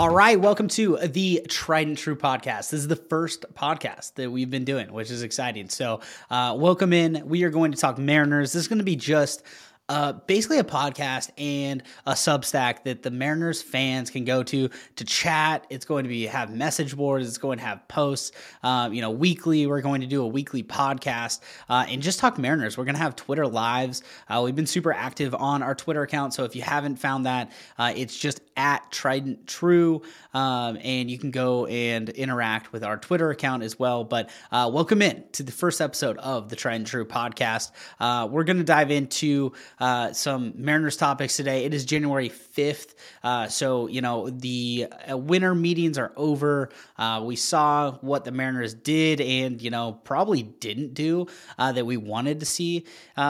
All right, welcome to the Trident True podcast. This is the first podcast that we've been doing, which is exciting. So, uh, welcome in. We are going to talk Mariners. This is going to be just uh, basically a podcast and a Substack that the Mariners fans can go to to chat. It's going to be have message boards. It's going to have posts. Um, you know, weekly. We're going to do a weekly podcast uh, and just talk Mariners. We're going to have Twitter lives. Uh, we've been super active on our Twitter account, so if you haven't found that, uh, it's just at Trident True, um, and you can go and interact with our Twitter account as well. But uh, welcome in to the first episode of the Trident True podcast. Uh, we're going to dive into uh, some Mariners topics today. It is January 5th. Uh, so, you know, the uh, winter meetings are over. Uh, we saw what the Mariners did and, you know, probably didn't do uh, that we wanted to see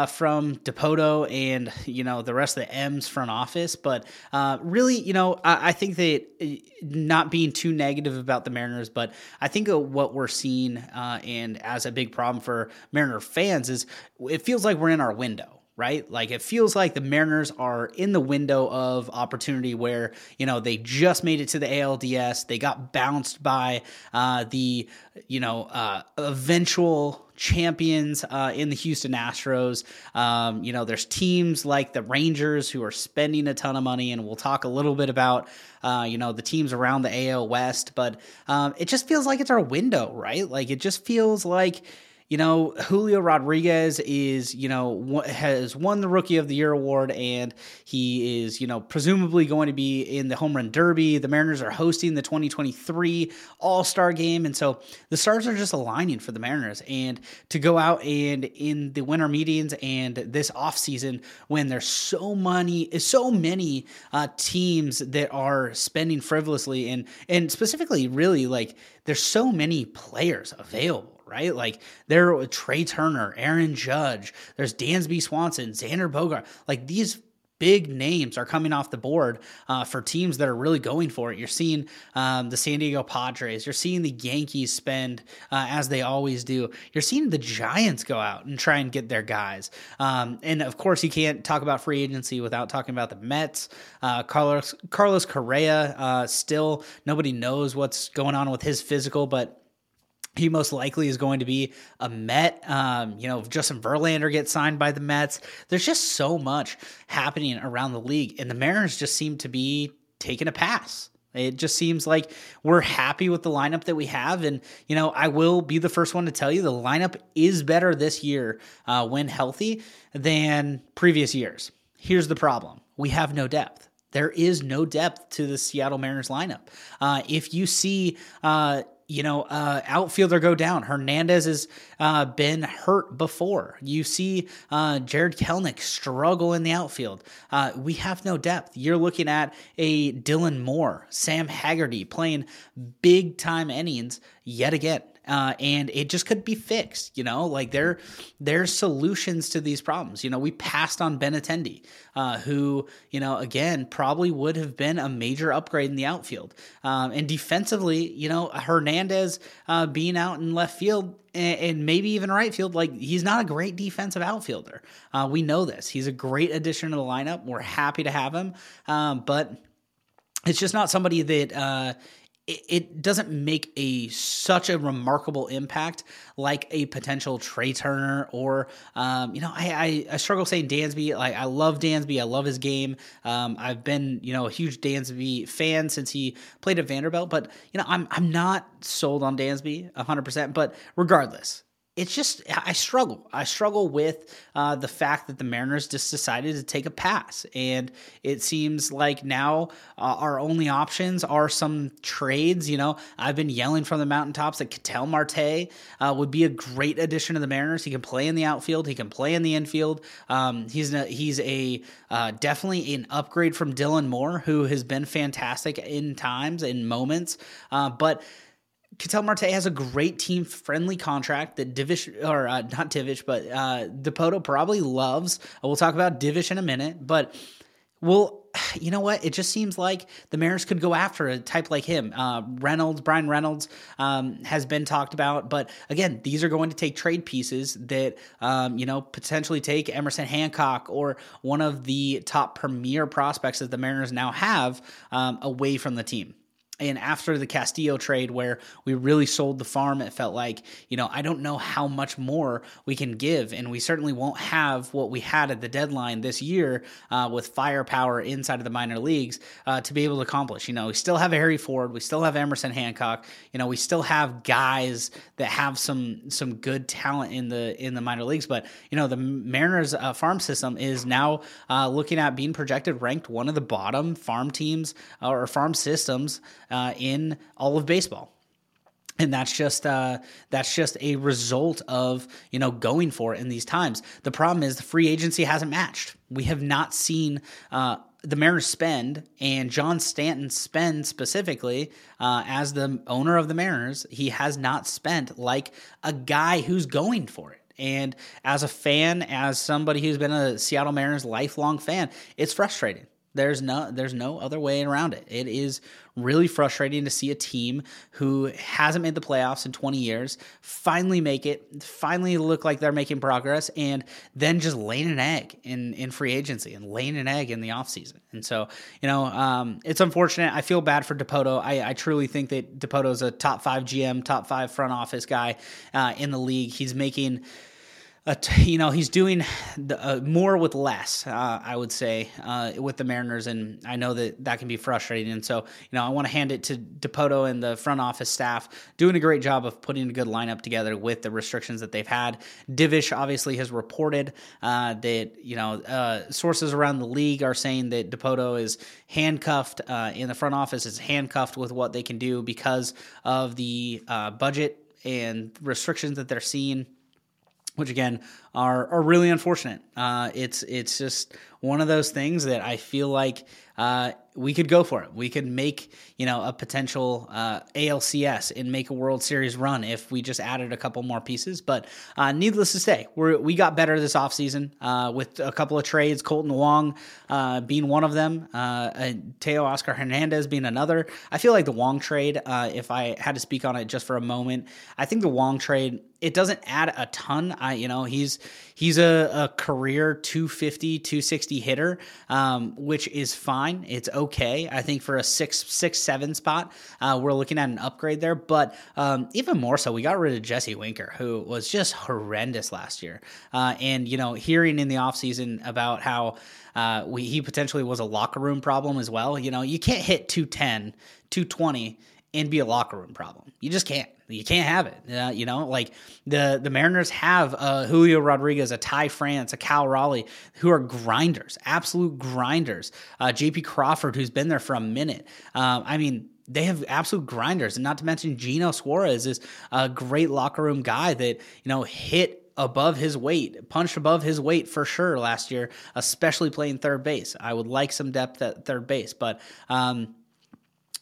from Dipoto and, you know, the rest of the M's front office. But really, you know, I, I think that not being too negative about the Mariners, but I think what we're seeing and as a big problem for Mariner fans is it feels like we're in our window right? Like it feels like the Mariners are in the window of opportunity where, you know, they just made it to the ALDS. They got bounced by uh, the, you know, uh, eventual champions uh, in the Houston Astros. Um, you know, there's teams like the Rangers who are spending a ton of money, and we'll talk a little bit about, uh, you know, the teams around the AL West. But um, it just feels like it's our window, right? Like it just feels like you know, Julio Rodriguez is, you know, has won the Rookie of the Year award, and he is, you know, presumably going to be in the Home Run Derby. The Mariners are hosting the 2023 All Star Game, and so the stars are just aligning for the Mariners. And to go out and in the winter meetings and this off season, when there's so many, so many uh, teams that are spending frivolously, and and specifically, really like there's so many players available right? Like there, Trea Turner, Aaron Judge, there's Dansby Swanson, Xander Bogart. Like these big names are coming off the board uh, for teams that are really going for it. You're seeing um, the San Diego Padres. You're seeing the Yankees spend uh, as they always do. You're seeing the Giants go out and try and get their guys. Um, and of course, you can't talk about free agency without talking about the Mets. Uh, Carlos Carlos Correa. Uh, still, nobody knows what's going on with his physical, but he most likely is going to be a Met. Um, you know, Justin Verlander gets signed by the Mets. There's just so much happening around the league, and the Mariners just seem to be taking a pass. It just seems like we're happy with the lineup that we have. And, you know, I will be the first one to tell you the lineup is better this year uh, when healthy than previous years. Here's the problem we have no depth. There is no depth to the Seattle Mariners lineup. Uh, if you see, uh, you know, uh, outfielder go down. Hernandez has uh, been hurt before. You see uh, Jarred Kelenic struggle in the outfield. Uh, we have no depth. You're looking at a Dylan Moore, Sam Haggerty playing big time innings yet again uh, and it just could be fixed. You know, like there there's solutions to these problems. You know, we passed on Benintendi, uh, who you know again probably would have been a major upgrade in the outfield, um, and defensively, you know, Hernandez uh, being out in left field and, maybe even right field. Like he's not a great defensive outfielder. Uh, we know this. He's a great addition to the lineup. We're happy to have him, um, but it's just not somebody that uh, it, doesn't make a such a remarkable impact like a potential Trea Turner or um, you know I, I, I struggle saying Dansby. Like I love Dansby. I love his game. Um, I've been you know a huge Dansby fan since he played at Vanderbilt but you know I'm I'm not sold on Dansby 100% but regardless it's just I struggle. I struggle with uh, the fact that the Mariners just decided to take a pass, and it seems like now uh, our only options are some trades. You know, I've been yelling from the mountaintops that Ketel Marte uh, would be a great addition to the Mariners. He can play in the outfield, he can play in the infield. Um, he's a, he's a uh, definitely an upgrade from Dylan Moore, who has been fantastic in times in moments, uh, but Ketel Marte has a great team friendly contract that Divish, or uh, not Divish, but uh, Dipoto probably loves. We'll talk about Divish in a minute, but Well, you know what? It just seems like the Mariners could go after a type like him. Uh, Reynolds, Bryan Reynolds, um, has been talked about, but again, these are going to take trade pieces that um, you know potentially take Emerson Hancock or one of the top premier prospects that the Mariners now have um, away from the team. And after the Castillo trade, where we really sold the farm, it felt like, you know, I don't know how much more we can give. And we certainly won't have what we had at the deadline this year uh, with firepower inside of the minor leagues uh, to be able to accomplish. You know, we still have Harry Ford, we still have Emerson Hancock, you know, we still have guys that have some some good talent in the in the minor leagues. But, you know, the Mariners uh, farm system is now uh, looking at being projected ranked one of the bottom farm teams uh, or farm systems uh, in all of baseball and that's just uh, that's just a result of you know going for it in these times. The problem is the free agency hasn't matched. We have not seen uh, the Mariners spend, and John Stanton spend specifically uh, as the owner of the Mariners. He has not spent like a guy who's going for it. And as a fan, as somebody who's been a Seattle Mariners lifelong fan, it's frustrating. There's no there's no other way around it. It is really frustrating to see a team who hasn't made the playoffs in 20 years finally make it, finally look like they're making progress, and then just laying an egg in, in free agency and laying an egg in the offseason. And so, you know, um, it's unfortunate. I feel bad for Dipoto. I, I truly think that Dipoto is a top five GM, top five front office guy uh, in the league. He's making you know, he's doing the, uh, more with less, uh, I would say, uh, with the Mariners, and I know that that can be frustrating. And so, you know, I want to hand it to Dipoto and the front office staff, doing a great job of putting a good lineup together with the restrictions that they've had. Divish obviously has reported uh, that you know uh, sources around the league are saying that Dipoto is handcuffed uh, in the front office, is handcuffed with what they can do because of the budget and restrictions that they're seeing which again are are really unfortunate. Uh, it's it's just one of those things that I feel like uh, we could go for it. We could make you know a potential uh, ALCS and make a World Series run if we just added a couple more pieces. But uh, needless to say, we we got better this offseason uh, with a couple of trades. Kolten Wong uh, being one of them, uh, Teoscar Hernandez being another. I feel like the Wong trade, uh, if I had to speak on it just for a moment, I think the Wong trade it doesn't add a ton. I you know he's he's a, a career 250 260 hitter, um, which is fine. It's okay. I think for a six six seven spot, uh, we're looking at an upgrade there. But um, even more so, we got rid of Jesse Winker, who was just horrendous last year. Uh, and you know, hearing in the offseason about how uh, we, he potentially was a locker room problem as well. You know, you can't hit 210, 220 and be a locker room problem. You just can't. You can't have it. Uh, you know, like the the Mariners have uh, Julio Rodriguez, a Ty France, a Cal Raleigh, who are grinders, absolute grinders. Uh, J.P. Crawford, who's been there for a minute. Um, I mean, they have absolute grinders, and not to mention Geno Suarez is a great locker room guy that you know hit above his weight, punched above his weight for sure last year, especially playing third base. I would like some depth at third base, but um,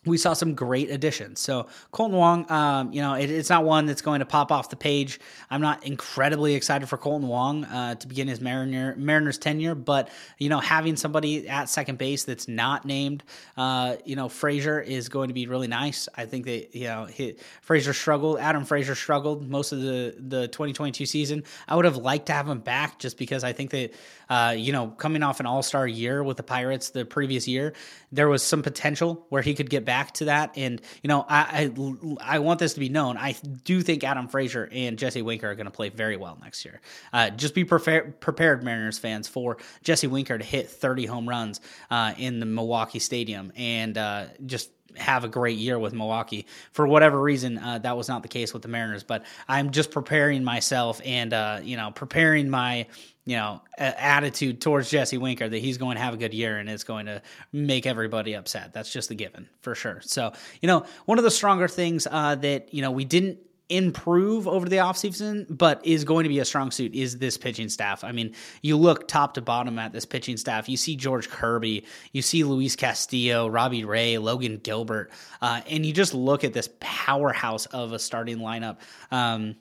we saw some great additions. So Kolten Wong, um, you know, it, it's not one that's going to pop off the page. I'm not incredibly excited for Kolten Wong uh, to begin his Mariner, Mariners tenure, but you know, having somebody at second base that's not named, uh, you know, Frazier is going to be really nice. I think that you know, he, Frazier struggled. Adam Frazier struggled most of the the 2022 season. I would have liked to have him back just because I think that uh, you know, coming off an All Star year with the Pirates the previous year, there was some potential where he could get back to that. And you know, I I, I want this to be known. I do think Adam Frazier and Jesse Winker are going to play very well next year. Uh, just be prepared, prepared, Mariners fans, for Jesse Winker to hit 30 home runs uh, in the Milwaukee Stadium and uh, just have a great year with Milwaukee. For whatever reason, uh, that was not the case with the Mariners. But I'm just preparing myself and uh, you know preparing my you know attitude towards Jesse Winker that he's going to have a good year and it's going to make everybody upset. That's just a given for sure. So you know one of the stronger things uh, that you know we didn't improve over the offseason, but is going to be a strong suit is this pitching staff. I mean, you look top to bottom at this pitching staff. You see George Kirby, you see Luis Castillo, Robbie Ray, Logan Gilbert, uh, and you just look at this powerhouse of a starting lineup. Um,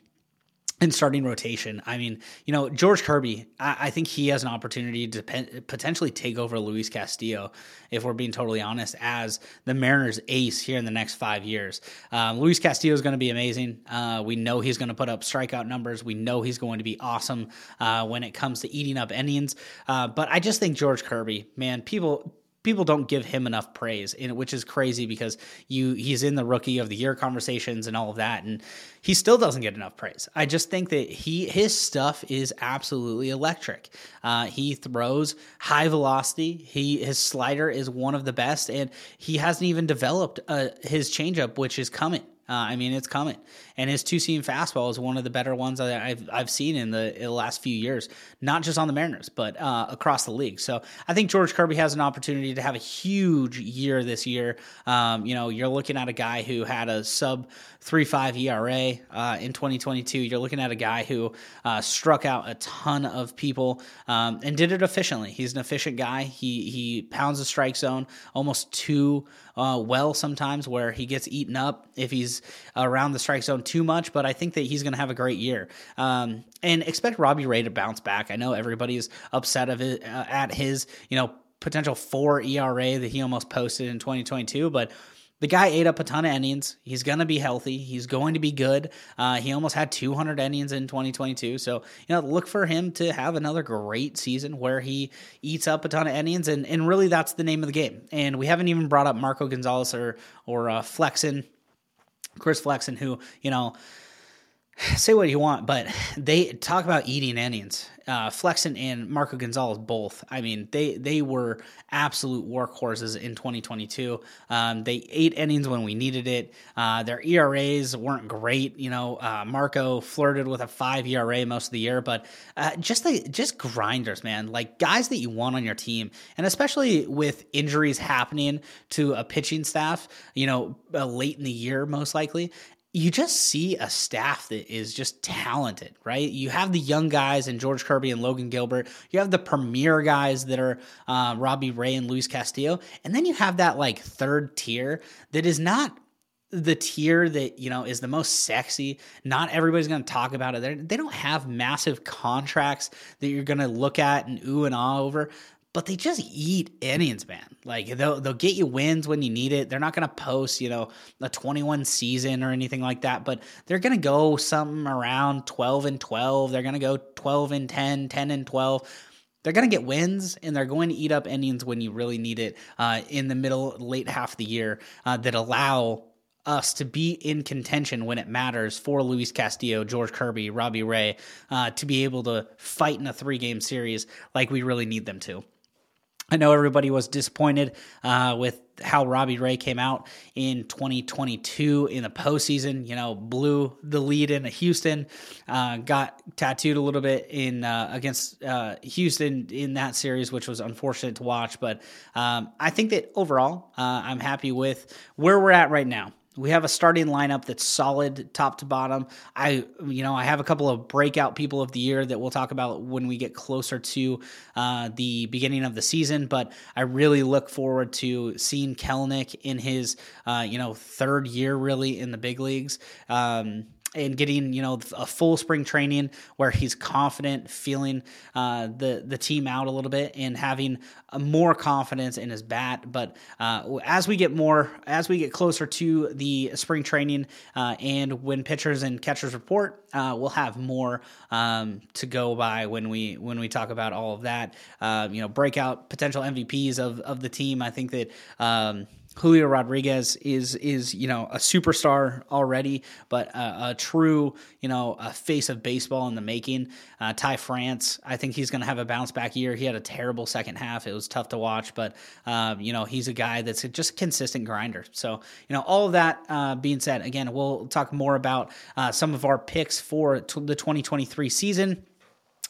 in starting rotation. I mean, you know, George Kirby, I, I think he has an opportunity to pe- potentially take over Luis Castillo, if we're being totally honest, as the Mariners ace here in the next five years. Um, Luis Castillo is going to be amazing. Uh, we know he's going to put up strikeout numbers. We know he's going to be awesome uh, when it comes to eating up innings. Uh, but I just think George Kirby, man, people people don't give him enough praise, which is crazy because you he's in the rookie of the year conversations and all of that, and he still doesn't get enough praise. I just think that he his stuff is absolutely electric. Uh, he throws high velocity. He his slider is one of the best, and he hasn't even developed uh, his changeup, which is coming. Uh, I mean, it's coming, and his two seam fastball is one of the better ones that I've I've seen in the, in the last few years, not just on the Mariners, but uh, across the league. So I think George Kirby has an opportunity to have a huge year this year. Um, you know, you're looking at a guy who had a sub three five ERA uh, in 2022. You're looking at a guy who uh, struck out a ton of people um, and did it efficiently. He's an efficient guy. He he pounds the strike zone almost too uh, well sometimes, where he gets eaten up if he's around the strike zone too much. But I think that he's going to have a great year. Um, and expect Robbie Ray to bounce back. I know everybody's upset of it uh, at his you know potential four ERA that he almost posted in 2022, but the guy ate up a ton of innings. He's going to be healthy. He's going to be good. Uh, he almost had 200 innings in 2022. So, you know, look for him to have another great season where he eats up a ton of innings. And, and really, that's the name of the game. And we haven't even brought up Marco Gonzalez or, or uh, Flexen, Chris Flexen, who, you know, say what you want, but they talk about eating innings. Uh, Flexen and Marco Gonzalez both. I mean, they they were absolute workhorses in 2022. Um, they ate innings when we needed it. Uh, their ERAs weren't great. You know, uh, Marco flirted with a five ERA most of the year, but uh, just the just grinders, man. Like guys that you want on your team, and especially with injuries happening to a pitching staff. You know, uh, late in the year, most likely you just see a staff that is just talented, right? You have the young guys and George Kirby and Logan Gilbert. You have the premier guys that are uh, Robbie Ray and Luis Castillo, and then you have that like third tier that is not the tier that you know is the most sexy. Not everybody's going to talk about it. They're, they do not have massive contracts that you're going to look at and ooh and ah over but they just eat innings, man. Like they'll they'll get you wins when you need it. They're not gonna post, you know, a 21 season or anything like that, but they're gonna go something around 12 and 12. They're gonna go 12 and 10, 10 and 12. They're going to get wins and they're going to eat up innings when you really need it uh, in the middle, late half of the year uh, that allow us to be in contention when it matters for Luis Castillo, George Kirby, Robbie Ray uh, to be able to fight in a three game series like we really need them to. I know everybody was disappointed uh, with how Robbie Ray came out in 2022 in the postseason. You know, blew the lead in Houston, uh, got tattooed a little bit in uh, against uh, Houston in that series, which was unfortunate to watch. But um, I think that overall, uh, I'm happy with where we're at right now. We have a starting lineup that's solid top to bottom. I, you know, I have a couple of breakout people of the year that we'll talk about when we get closer to uh, the beginning of the season. But I really look forward to seeing Kelenic in his, uh, you know, third year really in the big leagues. Um, and getting you know a full spring training where he's confident, feeling uh, the the team out a little bit, and having more confidence in his bat. But uh, as we get more, as we get closer to the spring training, uh, and when pitchers and catchers report, uh, we'll have more um, to go by when we when we talk about all of that. Uh, you know, breakout potential MVPs of of the team. I think that. Um, Julio Rodriguez is is you know a superstar already, but a, a true you know a face of baseball in the making. Uh, Ty France, I think he's going to have a bounce back year. He had a terrible second half; it was tough to watch, but uh, you know he's a guy that's just a consistent grinder. So you know all of that uh, being said, again, we'll talk more about uh, some of our picks for t- the 2023 season.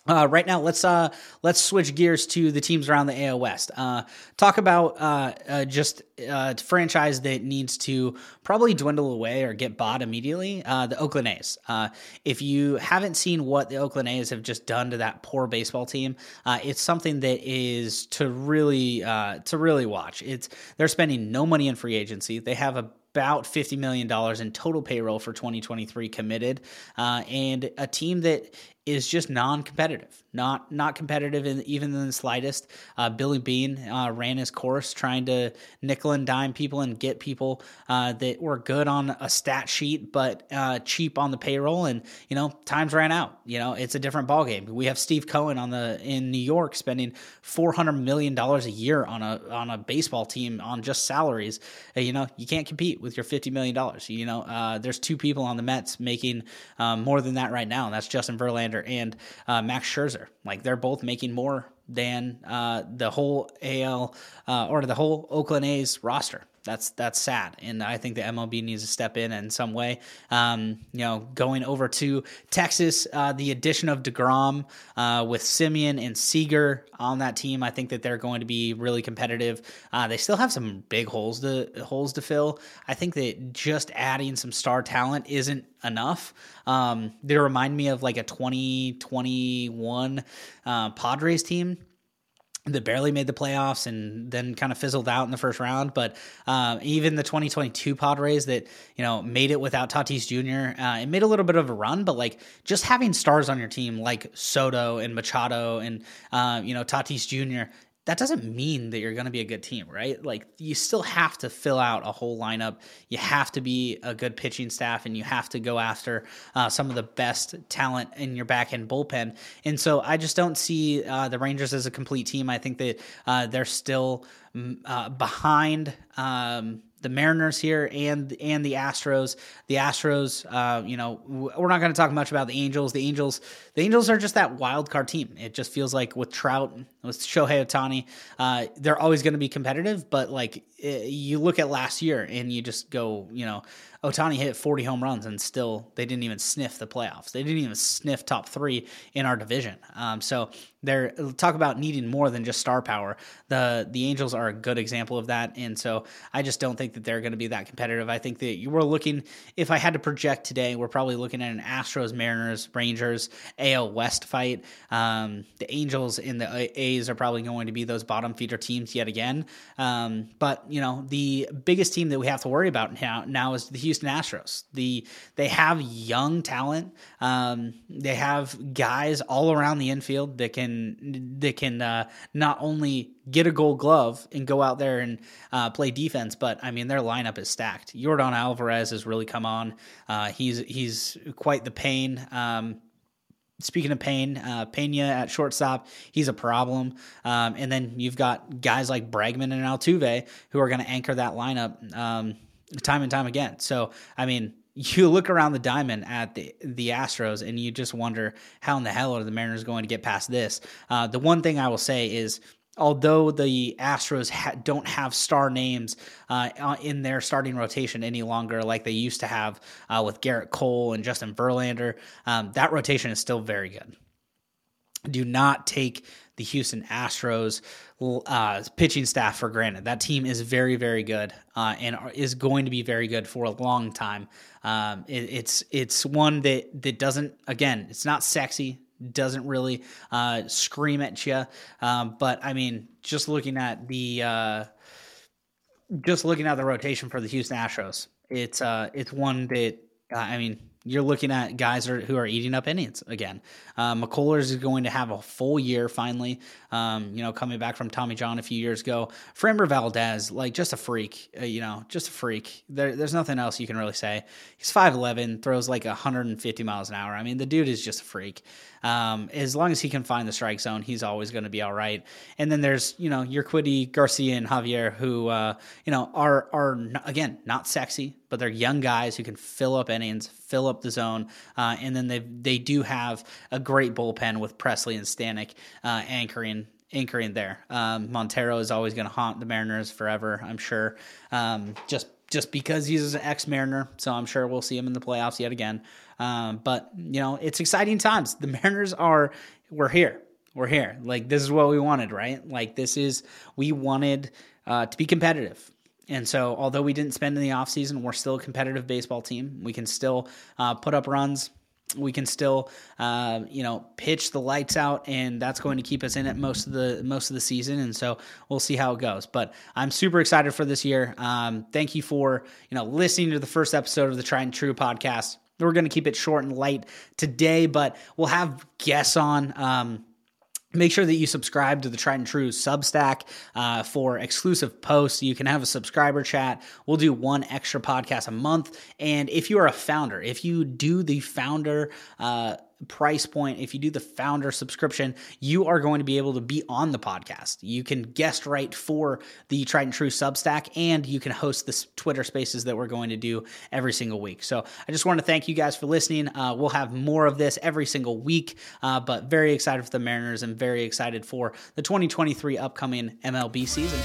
Uh, right now, let's uh, let's switch gears to the teams around the AL West. Uh, talk about uh, uh, just uh, a franchise that needs to probably dwindle away or get bought immediately. the Oakland A's. if you haven't seen what the Oakland A's have just done to that poor baseball team, it's something that is to really to really watch. It's they're spending no money in free agency. They have a about $50 million in total payroll for 2023 committed, uh, and a team that is just non-competitive, not not competitive in, even in the slightest. Uh, Billy Beane uh, ran his course trying to nickel and dime people and get people uh, that were good on a stat sheet but uh, cheap on the payroll, and you know times ran out. You know it's a different ballgame. We have Steve Cohen on the in New York spending four hundred million dollars a year on a on a baseball team on just salaries. Uh, you know you can't compete with your fifty million dollars. You know uh, there's two people on the Mets making more than that right now, and that's Justin Verlander and uh, Max Scherzer. Like they're both making more than uh, the whole AL uh, or the whole Oakland A's roster. That's that's sad, and I think the MLB needs to step in in some way. Um, you know, going over to Texas, uh, the addition of Degrom uh, with Semien and Seager on that team, I think that they're going to be really competitive. Uh, they still have some big holes to holes to fill. I think that just adding some star talent isn't enough. Um, they remind me of like a 2021 uh, Padres team that barely made the playoffs and then kind of fizzled out in the first round. But uh, even the 2022 Padres that you know made it without Tatis Jr. Uh, it made a little bit of a run, but like just having stars on your team like Soto and Machado and uh, you know Tatis Jr that doesn't mean that you're going to be a good team, right? Like you still have to fill out a whole lineup. You have to be a good pitching staff, and you have to go after uh, some of the best talent in your back end bullpen. And so I just don't see uh, the Rangers as a complete team. I think that uh, they're still mm, uh, behind. Um, the Mariners here and and the Astros. The Astros, uh, you know, we're not going to talk much about the Angels. The Angels, the Angels are just that wild card team. It just feels like with Trout, with Shohei Ohtani, uh, they're always going to be competitive. But like eh, you look at last year and you just go, you know, Ohtani hit 40 home runs and still they didn't even sniff the playoffs. They didn't even sniff top three in our division. Um, so they're talk about needing more than just star power. The the Angels are a good example of that, and so I just don't think that they're going to be that competitive. I think that you were looking. If I had to project today, we're probably looking at an Astros, Mariners, Rangers, AL West fight. Um, the Angels and the A's are probably going to be those bottom feeder teams yet again. Um, but you know the biggest team that we have to worry about now now is the Houston Astros. The they have young talent. Um, they have guys all around the infield that can that can uh, not only get a Gold Glove and go out there and uh, play defense, but I mean their lineup is stacked. Yordan Alvarez has really come on. Uh, he's he's quite the pain. Um, Speaking of Pain, uh, Pena at shortstop, he's a problem. Um, and then you've got guys like Bregman and Altuve who are going to anchor that lineup um, time and time again. So, I mean, you look around the diamond at the the Astros and you just wonder how in the hell are the Mariners going to get past this. Uh, the one thing I will say is although the Astros ha- don't have star names uh, in their starting rotation any longer like they used to have uh, with Gerrit Cole and Justin Verlander, um, that rotation is still very good. Do not take the Houston Astros uh, pitching staff for granted. That team is very, very good uh, and is going to be very good for a long time. Um, it, it's it's one that that doesn't again, it's not sexy, doesn't really uh, scream at you. Um, but I mean, just looking at the uh, just looking at the rotation for the Houston Astros, it's uh, it's one that uh, I mean you're looking at guys who are eating up innings again. Uh, McCullers is going to have a full year finally. Um, you know, coming back from Tommy John a few years ago. Framber Valdez, like just a freak. Uh, you know, just a freak. There, there's nothing else you can really say. He's 5'11", throws like 150 miles an hour. I mean, the dude is just a freak. Um, as long as he can find the strike zone, he's always going to be all right. And then there's you know Urquidy, Garcia, and Javier, who uh, you know are are again not sexy, but they're young guys who can fill up innings, fill up the zone, uh, and then they they do have a great bullpen with Pressly and Stanek uh, anchoring anchoring there. Um, Montero is always going to haunt the Mariners forever, I'm sure. Um, just just because he's an ex Mariner, so I'm sure we'll see him in the playoffs yet again. Um, but you know, it's exciting times. The Mariners are we're here. We're here. Like this is what we wanted, right? Like this is we wanted uh, to be competitive. And so, although we didn't spend in the offseason, we're still a competitive baseball team. We can still uh, put up runs. We can still uh, you know pitch the lights out and that's going to keep us in it most of the most of the season and so we'll see how it goes. But i'm super excited for this year. Um, thank you for you know listening to the first episode of the Trident True podcast. We're going to keep it short and light today but we'll have guests on um, Make sure that you subscribe to the Trident True Substack uh, for exclusive posts. You can have a subscriber chat. We'll do one extra podcast a month. And if you are a founder, if you do the founder uh, price point, if you do the founder subscription, you are going to be able to be on the podcast. You can guest write for the Trident True Substack, and you can host the Twitter Spaces that we're going to do every single week. So I just want to thank you guys for listening. Uh, we'll have more of this every single week, uh, but very excited for the Mariners and very excited for the 2023 upcoming MLB season.